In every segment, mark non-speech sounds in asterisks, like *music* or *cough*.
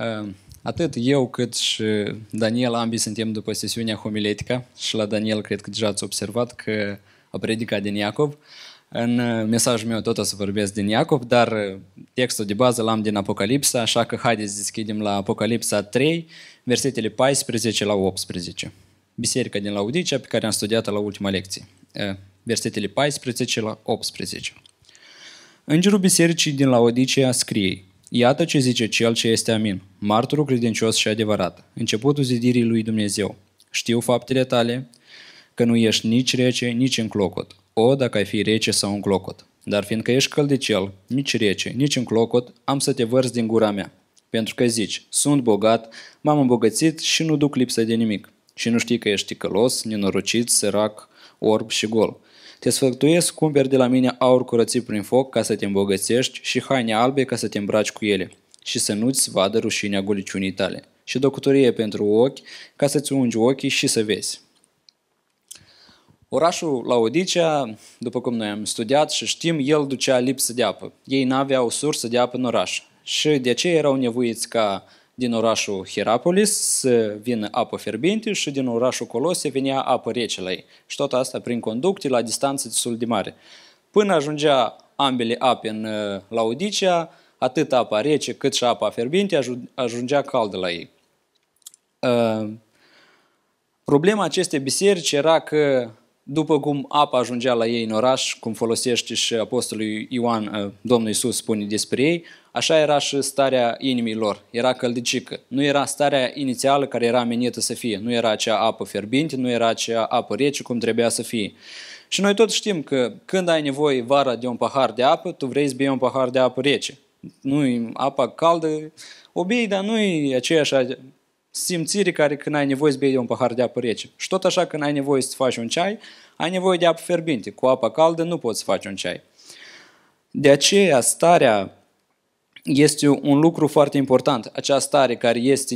Uh, atât eu cât și Daniel, ambii suntem după sesiunea homiletică și la Daniel cred că deja ați observat că a predicat din Iacov. În uh, mesajul meu tot o să vorbesc din Iacov, dar uh, textul de bază l-am din Apocalipsa, așa că haideți să deschidem la Apocalipsa 3, versetele 14 la 18. Biserica din Laudicea pe care am studiat la ultima lecție. Versetele 14 la 18. Îngerul bisericii din Laodicea scrie, Iată ce zice cel ce este amin, martorul credincios și adevărat, începutul zidirii lui Dumnezeu. Știu faptele tale, că nu ești nici rece, nici în clocot. O, dacă ai fi rece sau în clocot. Dar fiindcă ești căldicel, nici rece, nici în clocot, am să te vărs din gura mea. Pentru că zici, sunt bogat, m-am îmbogățit și nu duc lipsă de nimic. Și nu știi că ești călos, nenorocit, sărac, orb și gol. Te sfătuiesc, cumperi de la mine aur curățit prin foc ca să te îmbogățești și haine albe ca să te îmbraci cu ele și să nu-ți vadă rușinea goliciunii tale și doctorie pentru ochi ca să-ți ungi ochii și să vezi. Orașul Laodicea, după cum noi am studiat și știm, el ducea lipsă de apă. Ei n-aveau sursă de apă în oraș și de aceea erau nevoiți ca din orașul Hierapolis să vină apă fierbinte și din orașul Colose venea apă rece la ei. Și tot asta prin conducte la distanță destul de mare. Până ajungea ambele ape în uh, Laodicea, atât apa rece cât și apa fierbinte ajungea caldă la ei. Uh, problema acestei biserici era că după cum apa ajungea la ei în oraș, cum folosește și Apostolul Ioan, uh, Domnul Iisus spune despre ei, așa era și starea inimii lor, era căldicică. Nu era starea inițială care era menită să fie, nu era acea apă fierbinte, nu era acea apă rece cum trebuia să fie. Și noi tot știm că când ai nevoie vara de un pahar de apă, tu vrei să bei un pahar de apă rece. Nu apa caldă, o bei, dar nu e aceeași simțire care când ai nevoie să bei un pahar de apă rece. Și tot așa când ai nevoie să faci un ceai, ai nevoie de apă fierbinte. Cu apă caldă nu poți să faci un ceai. De aceea starea este un lucru foarte important. Acea stare care este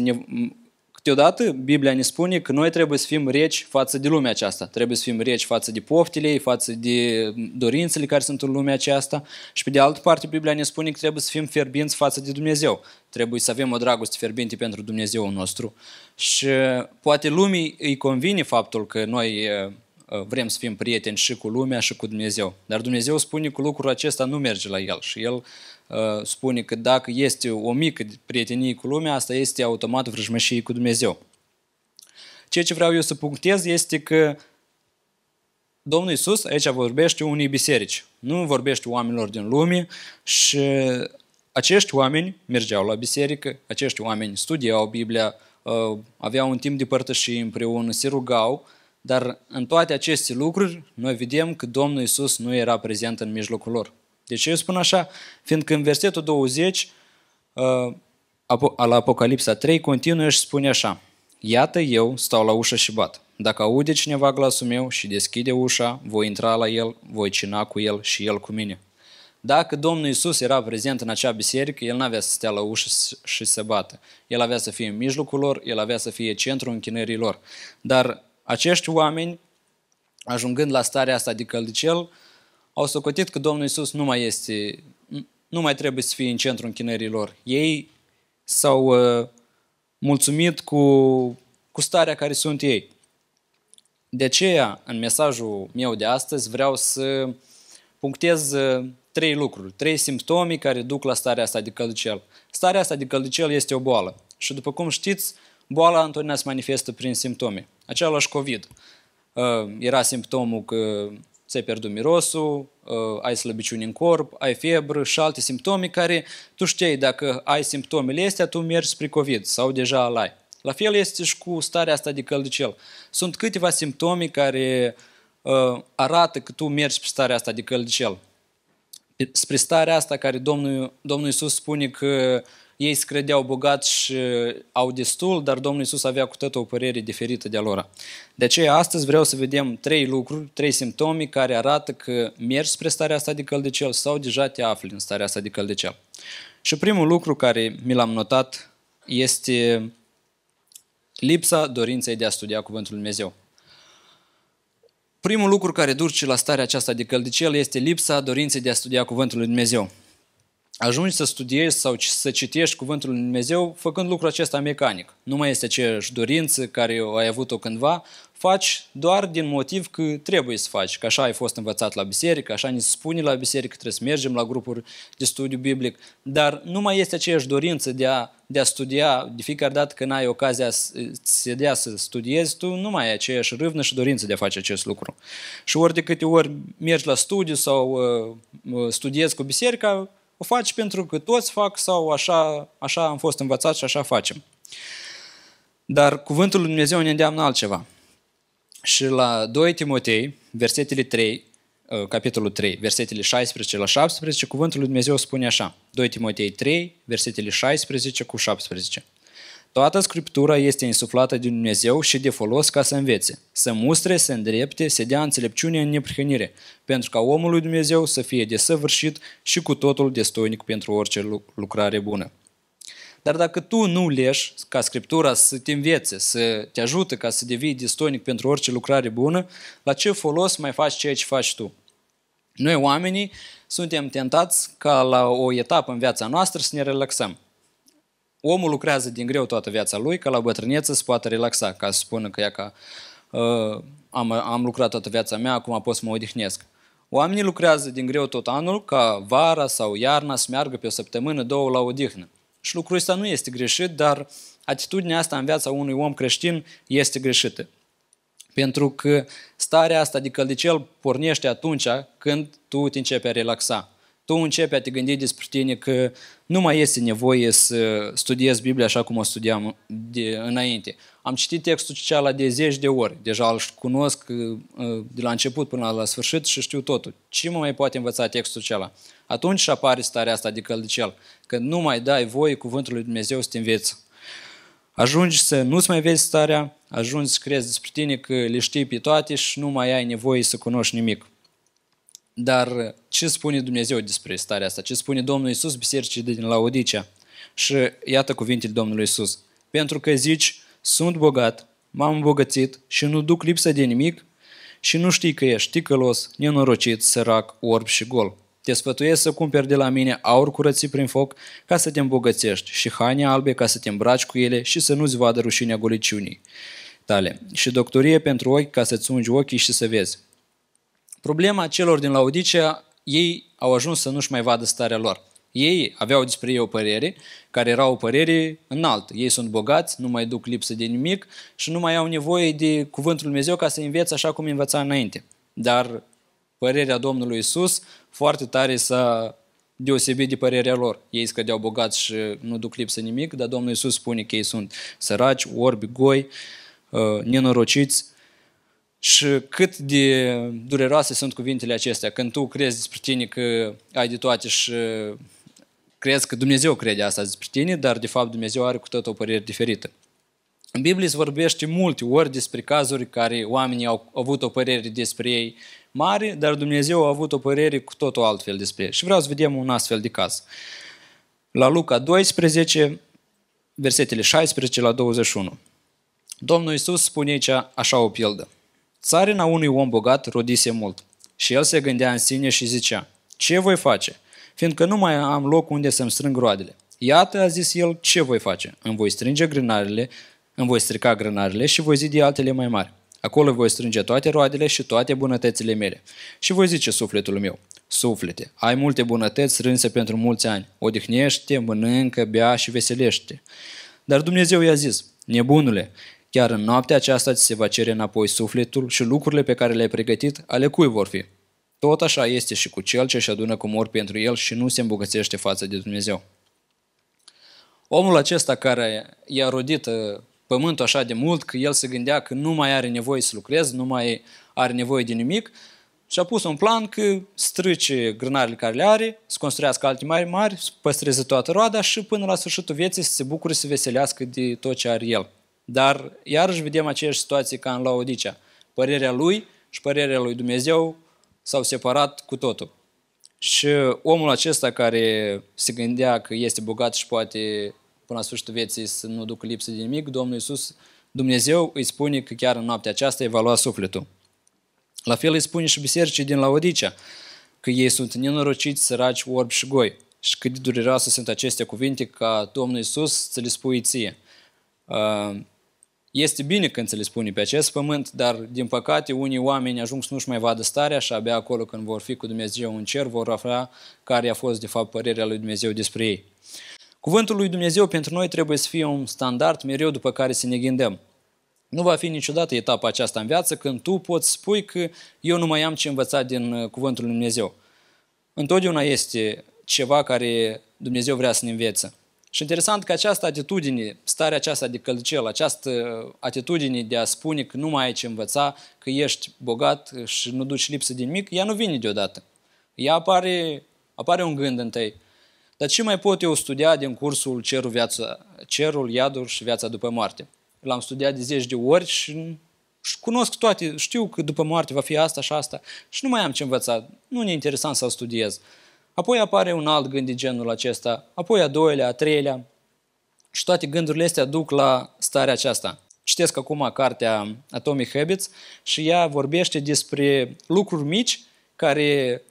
Câteodată Biblia ne spune că noi trebuie să fim reci față de lumea aceasta. Trebuie să fim reci față de poftile ei, față de dorințele care sunt în lumea aceasta. Și pe de altă parte Biblia ne spune că trebuie să fim fierbinți față de Dumnezeu. Trebuie să avem o dragoste fierbinte pentru Dumnezeu nostru. Și poate lumii îi convine faptul că noi vrem să fim prieteni și cu lumea și cu Dumnezeu. Dar Dumnezeu spune că lucrul acesta nu merge la El și El Uh, spune că dacă este o mică prietenie cu lumea, asta este automat vrăjmășie cu Dumnezeu. Ceea ce vreau eu să punctez este că Domnul Isus aici vorbește unei biserici, nu vorbește oamenilor din lume și acești oameni mergeau la biserică, acești oameni studiau Biblia, uh, aveau un timp de părtășie împreună, se rugau, dar în toate aceste lucruri noi vedem că Domnul Isus nu era prezent în mijlocul lor. De ce eu spun așa? Fiindcă în versetul 20 uh, al Apocalipsa 3 continuă și spune așa Iată eu stau la ușă și bat. Dacă aude cineva glasul meu și deschide ușa, voi intra la el, voi cina cu el și el cu mine. Dacă Domnul Isus era prezent în acea biserică, El n-avea să stea la ușă și să bată. El avea să fie în mijlocul lor, El avea să fie centrul închinării lor. Dar acești oameni, ajungând la starea asta de căldicel, au socotit că Domnul Isus nu mai este, nu mai trebuie să fie în centrul închinării lor. Ei s-au uh, mulțumit cu, cu starea care sunt ei. De aceea, în mesajul meu de astăzi, vreau să punctez uh, trei lucruri, trei simptome care duc la starea asta de căldicel. Starea asta de căldicel este o boală și după cum știți, boala întotdeauna se manifestă prin simptome. Același COVID. Uh, era simptomul că ți-ai pierdut mirosul, uh, ai slăbiciuni în corp, ai febră și alte simptome care tu știi dacă ai simptomele astea, tu mergi spre COVID sau deja al ai. La fel este și cu starea asta de căldicel. Sunt câteva simptome care uh, arată că tu mergi spre starea asta de căldicel. Spre starea asta care Domnul, Domnul Iisus spune că ei se credeau bogați și au destul, dar Domnul Iisus avea cu toată o părere diferită de-a lor. De aceea, astăzi vreau să vedem trei lucruri, trei simptome care arată că mergi spre starea asta de căldecel sau deja te afli în starea asta de căldecel. Și primul lucru care mi l-am notat este lipsa dorinței de a studia Cuvântul Lui Dumnezeu. Primul lucru care duce la starea aceasta de căldicel este lipsa dorinței de a studia Cuvântul Lui Dumnezeu. Ajungi să studiezi sau să citești cuvântul lui Dumnezeu făcând lucrul acesta mecanic. Nu mai este aceeași dorință care ai avut-o cândva, faci doar din motiv că trebuie să faci, că așa ai fost învățat la biserică, așa ni se spune la biserică, trebuie să mergem la grupuri de studiu biblic, dar nu mai este aceeași dorință de a, de a studia, de fiecare dată când ai ocazia să sedea să studiezi, tu nu mai ai aceeași râvnă și dorință de a face acest lucru. Și ori de câte ori mergi la studiu sau uh, studiezi cu biserica, o faci pentru că toți fac sau așa, așa am fost învățat și așa facem. Dar cuvântul lui Dumnezeu ne îndeamnă altceva. Și la 2 Timotei, versetele 3, uh, capitolul 3, versetele 16 la 17, cuvântul lui Dumnezeu spune așa. 2 Timotei 3, versetele 16 cu 17. Toată Scriptura este insuflată de Dumnezeu și de folos ca să învețe, să mustre, să îndrepte, să dea înțelepciune în neprihănire, pentru ca omul lui Dumnezeu să fie desăvârșit și cu totul destoinic pentru orice lucrare bună. Dar dacă tu nu leși ca Scriptura să te învețe, să te ajute ca să devii destoinic pentru orice lucrare bună, la ce folos mai faci ceea ce faci tu? Noi, oamenii, suntem tentați ca la o etapă în viața noastră să ne relaxăm. Omul lucrează din greu toată viața lui, ca la bătrâneță să poată relaxa, ca să spună că, ea ca uh, am, am lucrat toată viața mea, acum pot să mă odihnesc. Oamenii lucrează din greu tot anul, ca vara sau iarna să meargă pe o săptămână, două la odihnă. Și lucrul ăsta nu este greșit, dar atitudinea asta în viața unui om creștin este greșită. Pentru că starea asta de căldicel pornește atunci când tu te începi a relaxa. Tu începi a te gândi despre tine că nu mai este nevoie să studiezi Biblia așa cum o studiam de înainte. Am citit textul ceala de zeci de ori, deja îl cunosc uh, de la început până la sfârșit și știu totul. Ce mă mai poate învăța textul acela? Atunci apare starea asta de căldicel, că nu mai dai voie cuvântului lui Dumnezeu să te înveți. Ajungi să nu-ți mai vezi starea, ajungi să crezi despre tine că le știi pe toate și nu mai ai nevoie să cunoști nimic. Dar ce spune Dumnezeu despre starea asta? Ce spune Domnul Isus bisericii din Laodicea? Și iată cuvintele Domnului Isus. Pentru că zici, sunt bogat, m-am îmbogățit și nu duc lipsă de nimic și nu știi că ești ticălos, nenorocit, sărac, orb și gol. Te sfătuiesc să cumperi de la mine aur curățit prin foc ca să te îmbogățești și haine albe ca să te îmbraci cu ele și să nu-ți vadă rușinea goliciunii tale și doctorie pentru ochi ca să-ți ungi ochii și să vezi. Problema celor din Laodicea, ei au ajuns să nu-și mai vadă starea lor. Ei aveau despre ei o părere, care era o părere înaltă. Ei sunt bogați, nu mai duc lipsă de nimic și nu mai au nevoie de cuvântul Lui Dumnezeu ca să învețe așa cum învăța înainte. Dar părerea Domnului Isus foarte tare s-a deosebit de părerea lor. Ei scădeau bogați și nu duc lipsă nimic, dar Domnul Isus spune că ei sunt săraci, orbi, goi, uh, nenorociți, și cât de dureroase sunt cuvintele acestea, când tu crezi despre tine că ai de toate și crezi că Dumnezeu crede asta despre tine, dar de fapt Dumnezeu are cu tot o părere diferită. În Biblie se vorbește multe ori despre cazuri care oamenii au avut o părere despre ei mare, dar Dumnezeu a avut o părere cu totul altfel despre ei. Și vreau să vedem un astfel de caz. La Luca 12, versetele 16 la 21. Domnul Iisus spune aici așa o pildă. Țarina unui om bogat rodise mult și el se gândea în sine și zicea, ce voi face, fiindcă nu mai am loc unde să-mi strâng roadele. Iată, a zis el, ce voi face? Îmi voi strânge grânarele, îmi voi strica grânarele și voi zidi altele mai mari. Acolo voi strânge toate roadele și toate bunătățile mele. Și voi zice sufletul meu, suflete, ai multe bunătăți strânse pentru mulți ani, odihnește, mănâncă, bea și veselește. Dar Dumnezeu i-a zis, nebunule, Chiar în noaptea aceasta ți se va cere înapoi sufletul și lucrurile pe care le-ai pregătit, ale cui vor fi? Tot așa este și cu cel ce își adună comori pentru el și nu se îmbogățește față de Dumnezeu. Omul acesta care i-a rodit uh, pământul așa de mult că el se gândea că nu mai are nevoie să lucreze, nu mai are nevoie de nimic și a pus un plan că strâce grânarele care le are, să construiască alte mari mari, să păstreze toată roada și până la sfârșitul vieții să se bucure să veselească de tot ce are el. Dar iarăși vedem aceeași situație ca în Laodicea. Părerea lui și părerea lui Dumnezeu s-au separat cu totul. Și omul acesta care se gândea că este bogat și poate până la sfârșitul vieții să nu ducă lipsă de nimic, Domnul Iisus, Dumnezeu îi spune că chiar în noaptea aceasta îi va lua sufletul. La fel îi spune și bisericii din Laodicea, că ei sunt nenorociți, săraci, orbi și goi. și cât de dureroase sunt aceste cuvinte ca Domnul Iisus să le spui ție. Uh, este bine când ți le spune pe acest pământ, dar din păcate unii oameni ajung să nu-și mai vadă starea și abia acolo când vor fi cu Dumnezeu în cer vor afla care a fost de fapt părerea lui Dumnezeu despre ei. Cuvântul lui Dumnezeu pentru noi trebuie să fie un standard mereu după care să ne gândim. Nu va fi niciodată etapa aceasta în viață când tu poți spui că eu nu mai am ce învăța din uh, Cuvântul lui Dumnezeu. Întotdeauna este ceva care Dumnezeu vrea să ne învețe. Și interesant că această atitudine, starea aceasta de căldicel, această atitudine de a spune că nu mai ai ce învăța, că ești bogat și nu duci lipsă din mic, ea nu vine deodată. Ea apare, apare un gând în tăi. Dar ce mai pot eu studia din cursul Cerul, viața, Cerul, Iadul și Viața după moarte? L-am studiat de zeci de ori și, și cunosc toate, știu că după moarte va fi asta și asta și nu mai am ce învăța. Nu e interesant să-l studiez. Apoi apare un alt gând de genul acesta, apoi a doilea, a treilea și toate gândurile astea duc la starea aceasta. Citesc acum cartea Atomic Habits și ea vorbește despre lucruri mici care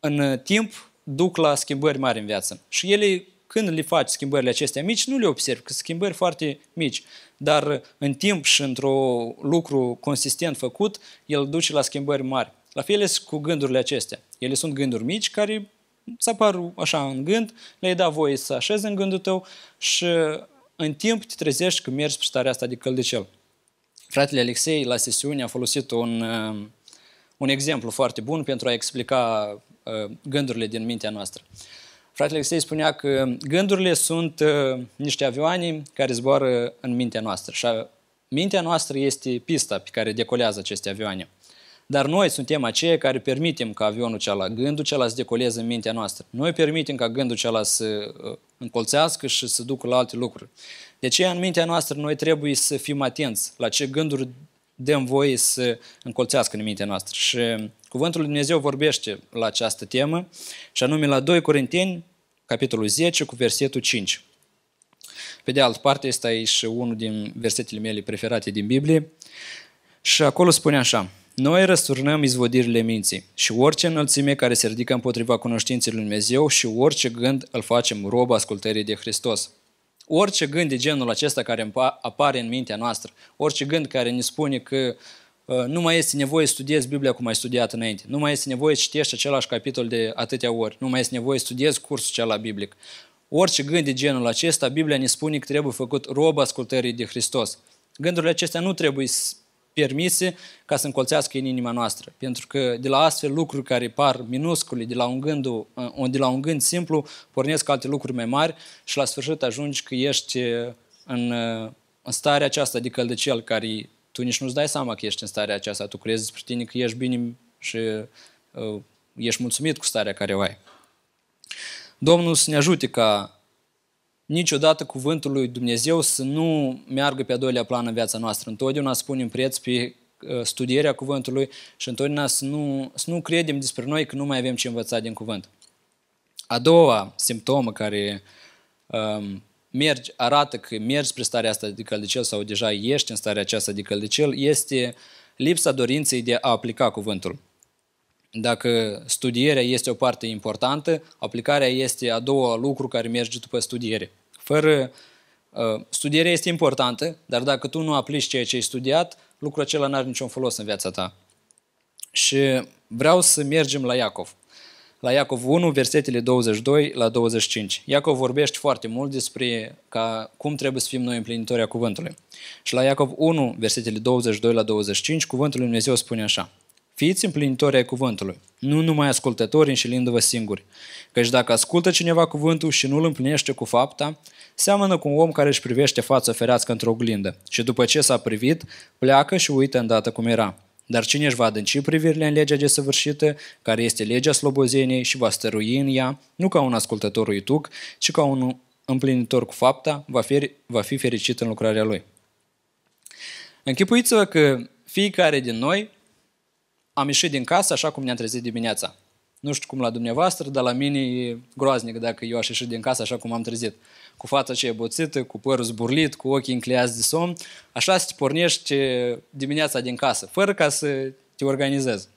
în timp duc la schimbări mari în viață. Și ele, când le faci schimbările acestea mici, nu le observi, că schimbări foarte mici. Dar în timp și într-un lucru consistent făcut, el duce la schimbări mari. La fel cu gândurile acestea. Ele sunt gânduri mici care să apar așa în gând, le-ai da voie să așezi în gândul tău și în timp te trezești că mergi pe starea asta de căldicel. Fratele Alexei la sesiune a folosit un, uh, un exemplu foarte bun pentru a explica uh, gândurile din mintea noastră. Fratele Alexei spunea că gândurile sunt uh, niște avioane care zboară în mintea noastră și mintea noastră este pista pe care decolează aceste avioane. Dar noi suntem aceia care permitem ca avionul cealaltă, gândul cealaltă să decoleze în mintea noastră. Noi permitem ca gândul cealaltă să uh, încolțească și să ducă la alte lucruri. De aceea, în mintea noastră, noi trebuie să fim atenți la ce gânduri dăm voie să încolțească în mintea noastră. Și Cuvântul lui Dumnezeu vorbește la această temă, și anume la 2 Corinteni, capitolul 10, cu versetul 5. Pe de altă parte, este aici unul din versetele mele preferate din Biblie. Și acolo spune așa, noi răsturnăm izvodirile minții și orice înălțime care se ridică împotriva cunoștinței lui Dumnezeu și orice gând îl facem rob ascultării de Hristos. Orice gând de genul acesta care apare în mintea noastră, orice gând care ne spune că uh, nu mai este nevoie să studiezi Biblia cum ai studiat înainte, nu mai este nevoie să citești același capitol de atâtea ori, nu mai este nevoie să studiezi cursul cel biblic. Orice gând de genul acesta, Biblia ne spune că trebuie făcut rob ascultării de Hristos. Gândurile acestea nu trebuie permise ca să încolțească în inima noastră. Pentru că de la astfel lucruri care par minuscule, de la un gând, uh, de la un gând simplu, pornesc alte lucruri mai mari și la sfârșit ajungi că ești uh, în, uh, în starea aceasta de căldăcel care tu nici nu-ți dai seama că ești în starea aceasta, tu crezi despre tine că ești bine și uh, ești mulțumit cu starea care o ai. Domnul să ne ajute ca niciodată cuvântul lui Dumnezeu să nu meargă pe a doilea plan în viața noastră. Întotdeauna să punem preț pe uh, studierea cuvântului și întotdeauna să nu, să nu credem despre noi că nu mai avem ce învăța din cuvânt. A doua simptomă care um, mergi, arată că mergi spre starea asta de căldicel sau deja ești în starea aceasta de căldicel este lipsa dorinței de a aplica cuvântul. Dacă studierea este o parte importantă, aplicarea este a doua lucru care merge după studiere. Fără uh, studierea este importantă, dar dacă tu nu aplici ceea ce ai studiat, lucrul acela nu are niciun folos în viața ta. Și vreau să mergem la Iacov. La Iacov 1, versetele 22 la 25. Iacov vorbește foarte mult despre ca, cum trebuie să fim noi împlinitori a cuvântului. Și la Iacov 1, versetele 22 la 25, cuvântul lui Dumnezeu spune așa. Fiți împlinitori ai cuvântului, nu numai ascultători înșelindu-vă singuri. Căci dacă ascultă cineva cuvântul și nu îl împlinește cu fapta, seamănă cu un om care își privește fața ferească într-o oglindă și după ce s-a privit, pleacă și uită îndată cum era. Dar cine își va adânci privirile în legea desăvârșită, care este legea slobozeniei și va stărui în ea, nu ca un ascultător uituc, ci ca un împlinitor cu fapta, va fi, va fi fericit în lucrarea lui. Închipuiți-vă că fiecare din noi am ieșit din casă așa cum ne-am trezit dimineața. Nu știu cum la dumneavoastră, dar la mine e groaznic dacă eu aș ieși din casă așa cum am trezit. Cu fața aceea boțită, cu părul zburlit, cu ochii încleiați de somn, așa să te pornești dimineața din casă, fără ca să te organizezi.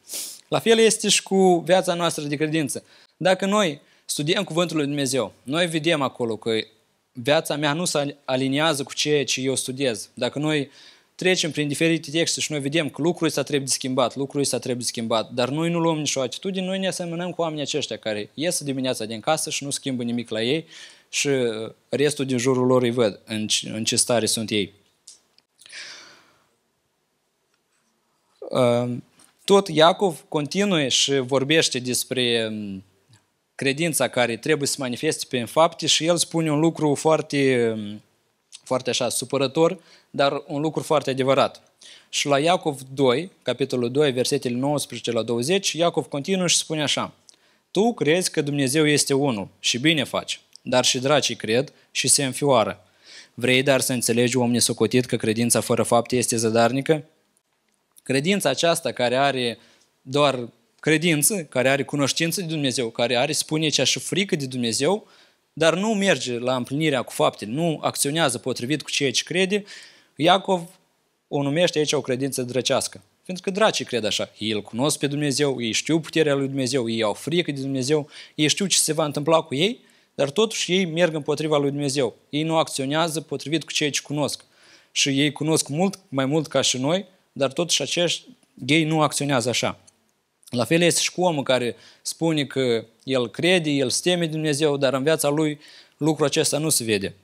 La fel este și cu viața noastră de credință. Dacă noi studiem Cuvântul lui Dumnezeu, noi vedem acolo că viața mea nu se aliniază cu ceea ce eu studiez. Dacă noi trecem prin diferite texte și noi vedem că lucrul ăsta trebuie schimbat, lucrul ăsta trebuie schimbat, dar noi nu luăm nicio atitudine, noi ne asemănăm cu oamenii aceștia care ies dimineața din casă și nu schimbă nimic la ei și restul din jurul lor îi văd în, în ce stare sunt ei. Tot Iacov continuă și vorbește despre credința care trebuie să manifeste prin fapte și el spune un lucru foarte, foarte așa, supărător, dar un lucru foarte adevărat. Și la Iacov 2, capitolul 2, versetele 19 la 20, Iacov continuă și spune așa. Tu crezi că Dumnezeu este unul și bine faci, dar și dracii cred și se înfioară. Vrei dar să înțelegi, om nesocotit, că credința fără fapte este zădarnică? Credința aceasta care are doar credință, care are cunoștință de Dumnezeu, care are spune cea și frică de Dumnezeu, dar nu merge la împlinirea cu faptele, nu acționează potrivit cu ceea ce crede, Iacov o numește aici o credință drăcească. Pentru că dracii cred așa. Ei îl cunosc pe Dumnezeu, ei știu puterea lui Dumnezeu, ei au frică de Dumnezeu, ei știu ce se va întâmpla cu ei, dar totuși ei merg împotriva lui Dumnezeu. Ei nu acționează potrivit cu ceea ce cunosc. Și ei cunosc mult, mai mult ca și noi, dar totuși acești ei nu acționează așa. La fel este și cu omul care spune că el crede, el steme Dumnezeu, dar în viața lui lucrul acesta nu se vede.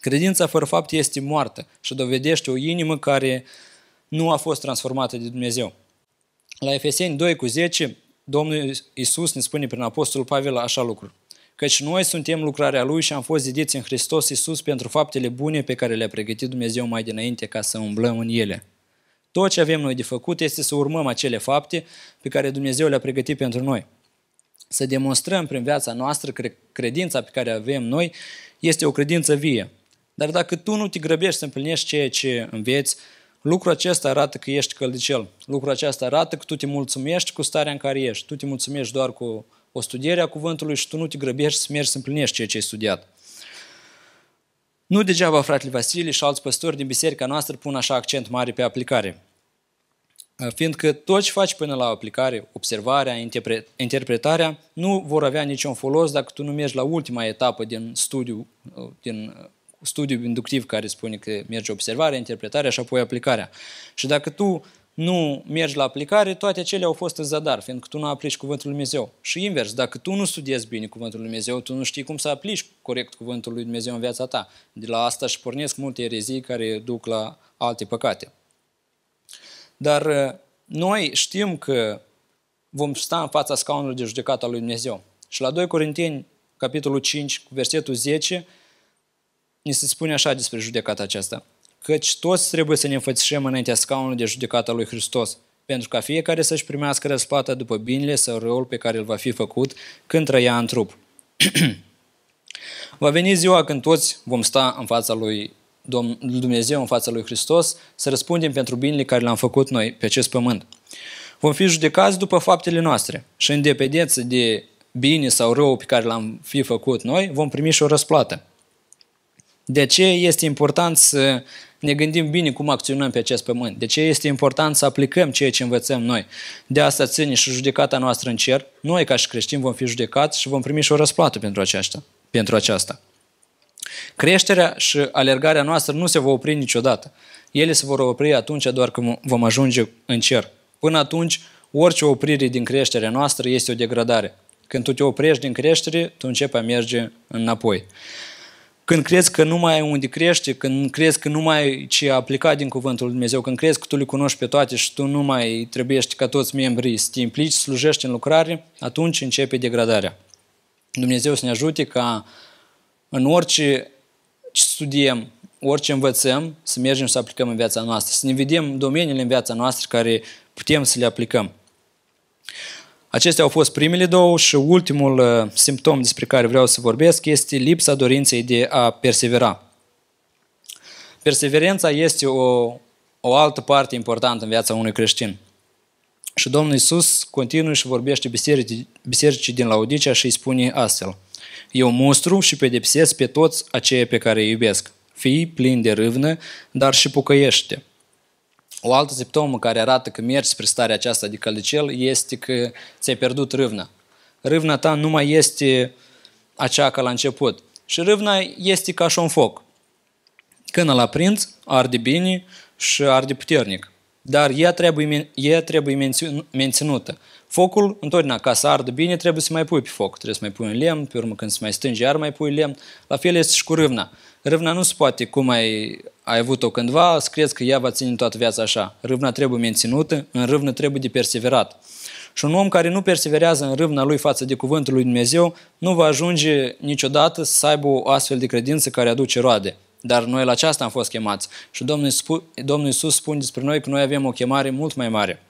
Credința fără fapt este moartă și dovedește o inimă care nu a fost transformată de Dumnezeu. La Efeseni 2 cu 10, Domnul Iisus ne spune prin Apostolul Pavel așa lucruri. Căci noi suntem lucrarea Lui și am fost zidiți în Hristos Iisus pentru faptele bune pe care le-a pregătit Dumnezeu mai dinainte ca să umblăm în ele. Tot ce avem noi de făcut este să urmăm acele fapte pe care Dumnezeu le-a pregătit pentru noi. Să demonstrăm prin viața noastră că credința pe care avem noi este o credință vie. Dar dacă tu nu te grăbești să împlinești ceea ce înveți, lucrul acesta arată că ești căldicel. Lucrul acesta arată că tu te mulțumești cu starea în care ești. Tu te mulțumești doar cu o studiere a cuvântului și tu nu te grăbești să mergi să împlinești ceea ce ai studiat. Nu degeaba fratele Vasile și alți păstori din biserica noastră pun așa accent mare pe aplicare. Fiindcă tot ce faci până la aplicare, observarea, interpretarea, nu vor avea niciun folos dacă tu nu mergi la ultima etapă din studiu, din studiu inductiv care spune că merge observarea, interpretarea și apoi aplicarea. Și dacă tu nu mergi la aplicare, toate acele au fost în zadar, fiindcă tu nu aplici Cuvântul Lui Dumnezeu. Și invers, dacă tu nu studiezi bine Cuvântul Lui Dumnezeu, tu nu știi cum să aplici corect Cuvântul Lui Dumnezeu în viața ta. De la asta și pornesc multe erezii care duc la alte păcate. Dar uh, noi știm că vom sta în fața scaunului de judecată al lui Dumnezeu. Și la 2 Corinteni, capitolul 5, versetul 10, ni se spune așa despre judecata aceasta. Căci toți trebuie să ne înfățișăm înaintea scaunului de judecată al lui Hristos, pentru ca fiecare să-și primească răsplata după binele sau răul pe care îl va fi făcut când trăia în trup. *clears throat* va veni ziua când toți vom sta în fața lui Dumnezeu, în fața lui Hristos, să răspundem pentru binele care l-am făcut noi pe acest pământ. Vom fi judecați după faptele noastre și în dependență de bine sau rău pe care l-am fi făcut noi, vom primi și o răsplată. De aceea este important să ne gândim bine cum acționăm pe acest pământ. De ce este important să aplicăm ceea ce învățăm noi. De asta ține și judecata noastră în cer. Noi, ca și creștini, vom fi judecați și vom primi și o răsplată pentru aceasta. Pentru aceasta. Creșterea și alergarea noastră nu se vor opri niciodată. Ele se vor opri atunci doar când vom ajunge în cer. Până atunci, orice oprire din creșterea noastră este o degradare. Când tu te oprești din creștere, tu începi a merge înapoi. Când crezi că nu mai ai unde crește, când crezi că nu mai ai ce aplica din Cuvântul Lui Dumnezeu, când crezi că tu le cunoști pe toate și tu nu mai trebuie ca toți membrii să te implici, să slujești în lucrare, atunci începe degradarea. Dumnezeu să ne ajute ca în orice studiem, orice învățăm, să mergem să aplicăm în viața noastră, să ne vedem domeniile în viața noastră care putem să le aplicăm. Acestea au fost primele două și ultimul uh, simptom despre care vreau să vorbesc este lipsa dorinței de a persevera. Perseverența este o, o altă parte importantă în viața unui creștin. Și Domnul Iisus continuă și vorbește bisericii, bisericii din Laodicea și îi spune astfel. Eu mustru și pedepsesc pe toți aceia pe care îi iubesc. Fii plin de râvnă, dar și pucăiește. O altă simptomă care arată că mergi spre starea aceasta de căldicel este că ți-ai pierdut râvna. râvna ta nu mai este acea ca la început. Și râvna este ca și un foc. Când îl aprinzi, arde bine și arde puternic. Dar ea trebuie, ea trebuie menținută. Focul, întotdeauna, ca să ardă bine, trebuie să mai pui pe foc. Trebuie să mai pui un lemn, pe urmă când se mai stânge, iar mai pui lemn. La fel este și cu râvna. Râvna nu se poate, cum ai, ai avut-o cândva, să crezi că ea va ține toată viața așa. Râvna trebuie menținută, în râvnă trebuie de perseverat. Și un om care nu perseverează în râvna lui față de cuvântul lui Dumnezeu nu va ajunge niciodată să aibă o astfel de credință care aduce roade. Dar noi la aceasta am fost chemați. Și Domnul, Domnul Iisus spune despre noi că noi avem o chemare mult mai mare.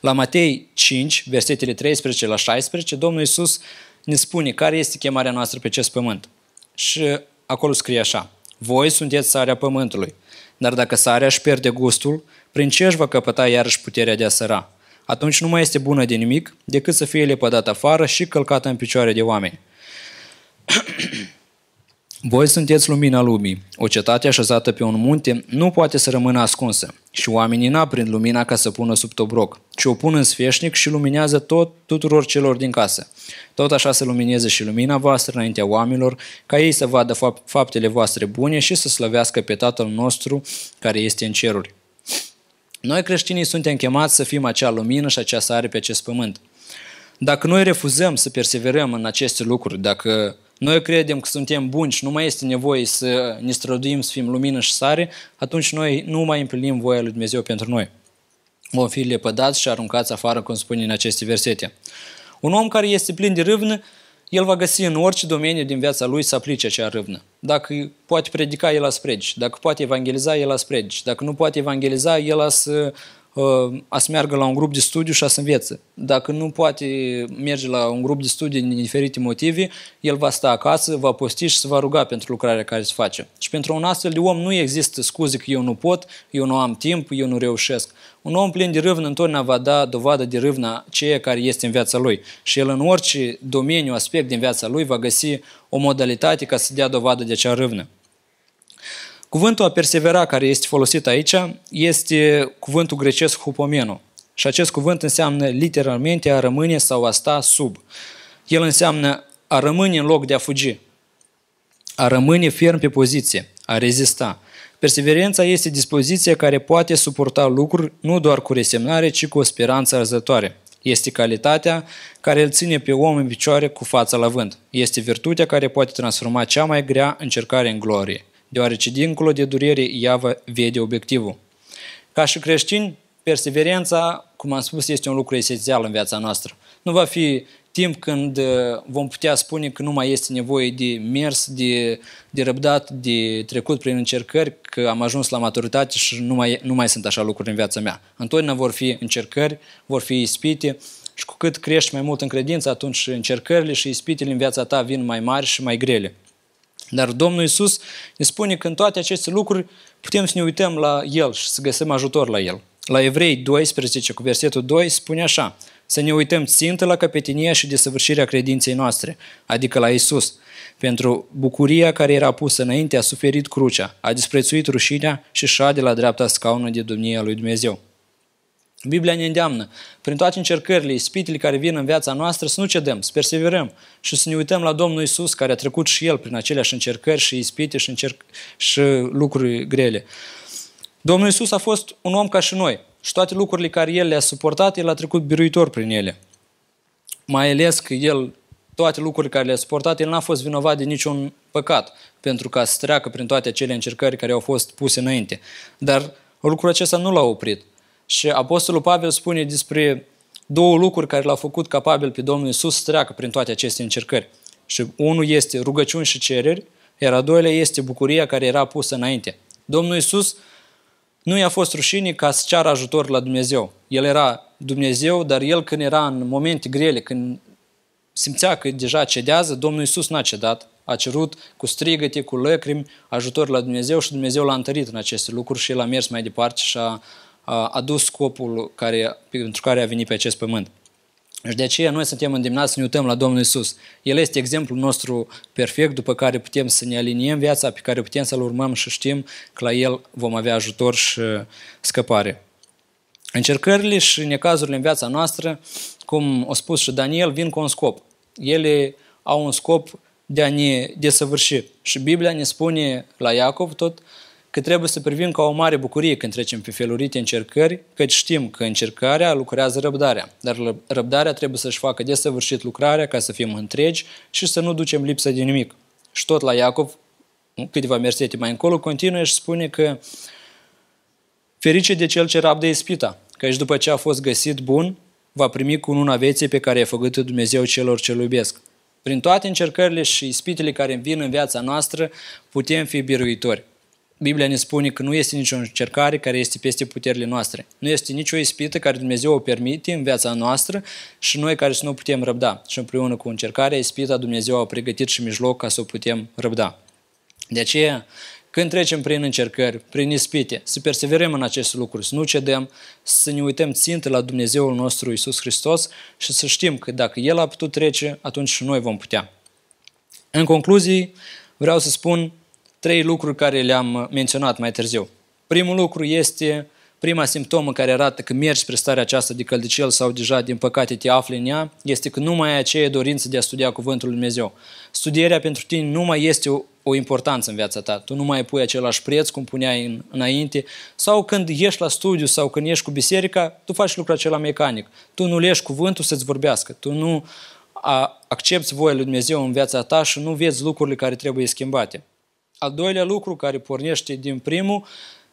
La Matei 5, versetele 13 la 16, Domnul Iisus ne spune care este chemarea noastră pe acest pământ. Și acolo scrie așa, voi sunteți sarea pământului, dar dacă sarea își pierde gustul, prin ce își va căpăta iarăși puterea de a săra? Atunci nu mai este bună de nimic decât să fie lepădată afară și călcată în picioare de oameni. *clears throat* Voi sunteți lumina lumii. O cetate așezată pe un munte nu poate să rămână ascunsă. Și oamenii n-aprind lumina ca să pună sub tobroc, ci o pun în sfeșnic și luminează tot tuturor celor din casă. Tot așa să lumineze și lumina voastră înaintea oamenilor, ca ei să vadă faptele voastre bune și să slăvească pe Tatăl nostru care este în ceruri. Noi creștinii suntem chemați să fim acea lumină și acea sare pe acest pământ. Dacă noi refuzăm să perseverăm în aceste lucruri, dacă noi credem că suntem buni și nu mai este nevoie să ne străduim să fim lumină și sare, atunci noi nu mai împlinim voia lui Dumnezeu pentru noi. Vom fi lepădați și aruncați afară, cum spune în aceste versete. Un om care este plin de râvnă, el va găsi în orice domeniu din viața lui să aplice acea râvnă. Dacă poate predica, el a predici. Dacă poate evangeliza, el a predici. Dacă nu poate evangeliza, el a să Uh, a să meargă la un grup de studiu și a să învețe. Dacă nu poate merge la un grup de studiu din diferite motive, el va sta acasă, va posti și se va ruga pentru lucrarea care se face. Și pentru un astfel de om nu există scuze că eu nu pot, eu nu am timp, eu nu reușesc. Un om plin de râvnă întotdeauna va da dovadă de râvna ceea care este în viața lui. Și el în orice domeniu, aspect din viața lui va găsi o modalitate ca să dea dovadă de acea râvnă. Cuvântul a persevera care este folosit aici este cuvântul grecesc hupomeno. Și acest cuvânt înseamnă literalmente a rămâne sau a sta sub. El înseamnă a rămâne în loc de a fugi, a rămâne ferm pe poziție, a rezista. Perseverența este dispoziția care poate suporta lucruri nu doar cu resemnare, ci cu o speranță arzătoare. Este calitatea care îl ține pe om în picioare cu fața la vânt. Este virtutea care poate transforma cea mai grea încercare în glorie deoarece dincolo de durere ea vede obiectivul. Ca și creștini, perseverența, cum am spus, este un lucru esențial în viața noastră. Nu va fi timp când uh, vom putea spune că nu mai este nevoie de mers, de, de răbdat, de trecut prin încercări, că am ajuns la maturitate și nu mai, nu mai sunt așa lucruri în viața mea. Întotdeauna vor fi încercări, vor fi ispite și cu cât crești mai mult în credință, atunci încercările și ispitele în viața ta vin mai mari și mai grele. Dar Domnul Isus ne spune că în toate aceste lucruri putem să ne uităm la El și să găsim ajutor la El. La Evrei 12, cu versetul 2, spune așa, să ne uităm țintă la capetenia și desăvârșirea credinței noastre, adică la Isus. Pentru bucuria care era pusă înainte a suferit crucea, a disprețuit rușinea și șade la dreapta scaunului de domnia lui Dumnezeu. Biblia ne îndeamnă, prin toate încercările, ispitele care vin în viața noastră, să nu cedăm, să perseverăm și să ne uităm la Domnul Isus, care a trecut și El prin aceleași încercări și ispite și, încerc- și lucruri grele. Domnul Isus a fost un om ca și noi și toate lucrurile care El le-a suportat, El a trecut biruitor prin ele. Mai ales că El, toate lucrurile care le-a suportat, El n-a fost vinovat de niciun păcat, pentru ca să treacă prin toate acele încercări care au fost puse înainte. Dar lucrul acesta nu l-a oprit. Și Apostolul Pavel spune despre două lucruri care l-au făcut capabil pe Domnul Isus să treacă prin toate aceste încercări. Și unul este rugăciuni și cereri, iar a doilea este bucuria care era pusă înainte. Domnul Isus nu i-a fost rușine ca să ceară ajutor la Dumnezeu. El era Dumnezeu, dar el când era în momente grele, când simțea că deja cedează, Domnul Isus n-a cedat, a cerut cu strigăte, cu lăcrimi, ajutor la Dumnezeu și Dumnezeu l-a întărit în aceste lucruri și el a mers mai departe și a a adus scopul care, pentru care a venit pe acest pământ. Și de aceea noi suntem îndemnați să ne uităm la Domnul Isus. El este exemplul nostru perfect după care putem să ne aliniem viața, pe care putem să-L urmăm și știm că la El vom avea ajutor și scăpare. Încercările și necazurile în viața noastră, cum a spus și Daniel, vin cu un scop. Ele au un scop de a ne desăvârși. Și Biblia ne spune la Iacov tot că trebuie să privim ca o mare bucurie când trecem pe felurite încercări, căci știm că încercarea lucrează răbdarea, dar răbdarea trebuie să-și facă desăvârșit lucrarea ca să fim întregi și să nu ducem lipsă de nimic. Și tot la Iacov, câteva versete mai încolo, continuă și spune că ferice de cel ce rabdă ispita, căci după ce a fost găsit bun, va primi cu una vieții pe care i-a făcut Dumnezeu celor ce iubesc. Prin toate încercările și ispitele care vin în viața noastră, putem fi biruitori. Biblia ne spune că nu este nicio încercare care este peste puterile noastre. Nu este nicio ispită care Dumnezeu o permite în viața noastră și noi care să nu putem răbda. Și împreună cu încercarea, ispita Dumnezeu a pregătit și mijloc ca să o putem răbda. De aceea, când trecem prin încercări, prin ispite, să perseverăm în aceste lucruri, să nu cedăm, să ne uităm țintă la Dumnezeul nostru Isus Hristos și să știm că dacă El a putut trece, atunci și noi vom putea. În concluzie, vreau să spun trei lucruri care le-am menționat mai târziu. Primul lucru este prima simptomă care arată că mergi spre starea aceasta de căldicel sau deja din păcate te afli în ea, este că nu mai ai aceea dorință de a studia Cuvântul Lui Dumnezeu. Studierea pentru tine nu mai este o, o importanță în viața ta. Tu nu mai pui același preț cum puneai în, înainte sau când ești la studiu sau când ești cu biserica, tu faci lucrul acela mecanic. Tu nu lești cuvântul să-ți vorbească. Tu nu a, accepti voia lui Dumnezeu în viața ta și nu vezi lucrurile care trebuie schimbate. Al doilea lucru care pornește din primul,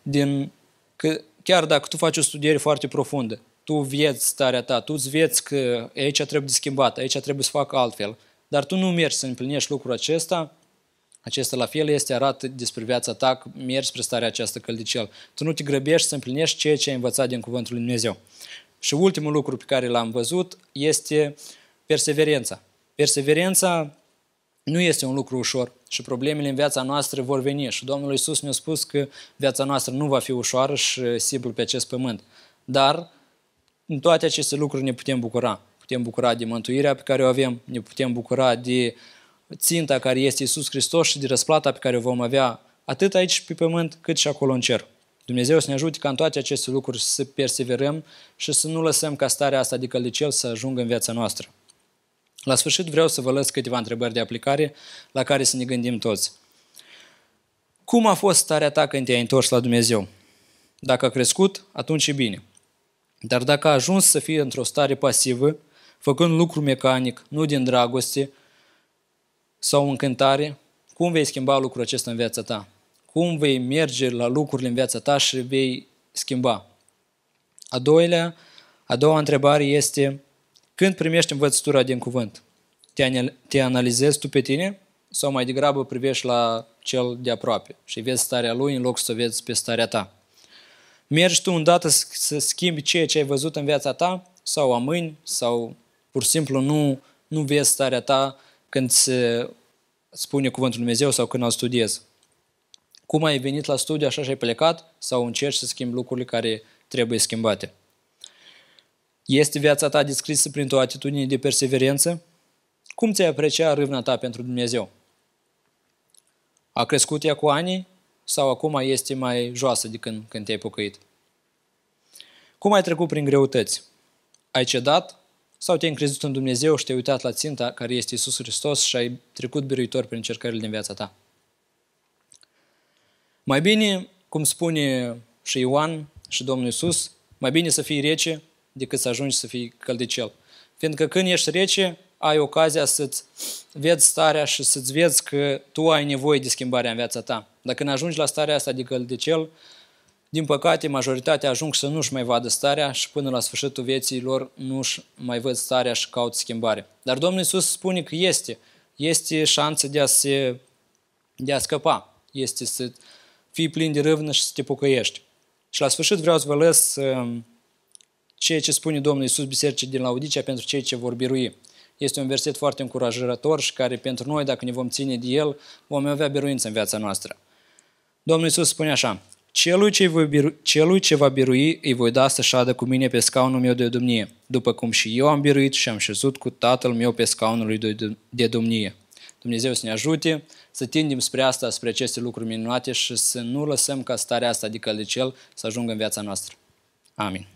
din că chiar dacă tu faci o studiere foarte profundă, tu vieți starea ta, tu îți vieți că aici trebuie de schimbat, aici trebuie să fac altfel, dar tu nu mergi să împlinești lucrul acesta, acesta la fel este arată despre viața ta că mergi spre starea aceasta căldicel. Tu nu te grăbești să împlinești ceea ce ai învățat din Cuvântul Lui Dumnezeu. Și ultimul lucru pe care l-am văzut este perseverența. Perseverența nu este un lucru ușor și problemele în viața noastră vor veni și Domnul Iisus ne-a spus că viața noastră nu va fi ușoară și simplu pe acest pământ. Dar în toate aceste lucruri ne putem bucura. Putem bucura de mântuirea pe care o avem, ne putem bucura de ținta care este Iisus Hristos și de răsplata pe care o vom avea atât aici pe pământ cât și acolo în cer. Dumnezeu să ne ajute ca în toate aceste lucruri să perseverăm și să nu lăsăm ca starea asta de căldicel să ajungă în viața noastră. La sfârșit vreau să vă lăs câteva întrebări de aplicare la care să ne gândim toți. Cum a fost starea ta când te-ai întors la Dumnezeu? Dacă a crescut, atunci e bine. Dar dacă a ajuns să fie într-o stare pasivă, făcând lucru mecanic, nu din dragoste sau încântare, cum vei schimba lucrul acesta în viața ta? Cum vei merge la lucrurile în viața ta și vei schimba? A doilea, a doua întrebare este, când primești învățătura din cuvânt, te analizezi tu pe tine sau mai degrabă privești la cel de aproape și vezi starea lui în loc să vezi pe starea ta? Mergi tu îndată să schimbi ceea ce ai văzut în viața ta sau amâni sau pur și simplu nu, nu vezi starea ta când se spune cuvântul Lui Dumnezeu sau când îl studiezi. Cum ai venit la studiu, așa și ai plecat sau încerci să schimbi lucrurile care trebuie schimbate? Este viața ta descrisă printr-o atitudine de perseverență? Cum ți-ai aprecia râvna ta pentru Dumnezeu? A crescut ea cu ani sau acum este mai joasă de când, când te-ai pocăit? Cum ai trecut prin greutăți? Ai cedat sau te-ai încrezut în Dumnezeu și te-ai uitat la ținta care este Isus Hristos și ai trecut biruitor prin încercările din viața ta? Mai bine, cum spune și Ioan și Domnul Isus, mai bine să fii rece decât să ajungi să fii căldicel. Fiindcă când ești rece, ai ocazia să-ți vezi starea și să-ți vezi că tu ai nevoie de schimbarea în viața ta. Dacă când ajungi la starea asta de căldicel, din păcate, majoritatea ajung să nu-și mai vadă starea și până la sfârșitul vieții lor nu-și mai văd starea și caut schimbare. Dar Domnul Iisus spune că este. Este șansă de a, se, de a scăpa. Este să fii plin de râvnă și să te pocăiești. Și la sfârșit vreau să vă lăs um, ceea ce spune Domnul Iisus Bisericii din Laodicea pentru cei ce vor birui. Este un verset foarte încurajator și care pentru noi, dacă ne vom ține de el, vom avea biruință în viața noastră. Domnul Iisus spune așa, Celui ce, voi biru- celui ce va birui îi voi da să șadă cu mine pe scaunul meu de domnie, după cum și eu am biruit și am șezut cu Tatăl meu pe scaunul lui de domnie. Dumnezeu să ne ajute să tindem spre asta, spre aceste lucruri minunate și să nu lăsăm ca starea asta de căldicel să ajungă în viața noastră. Amin.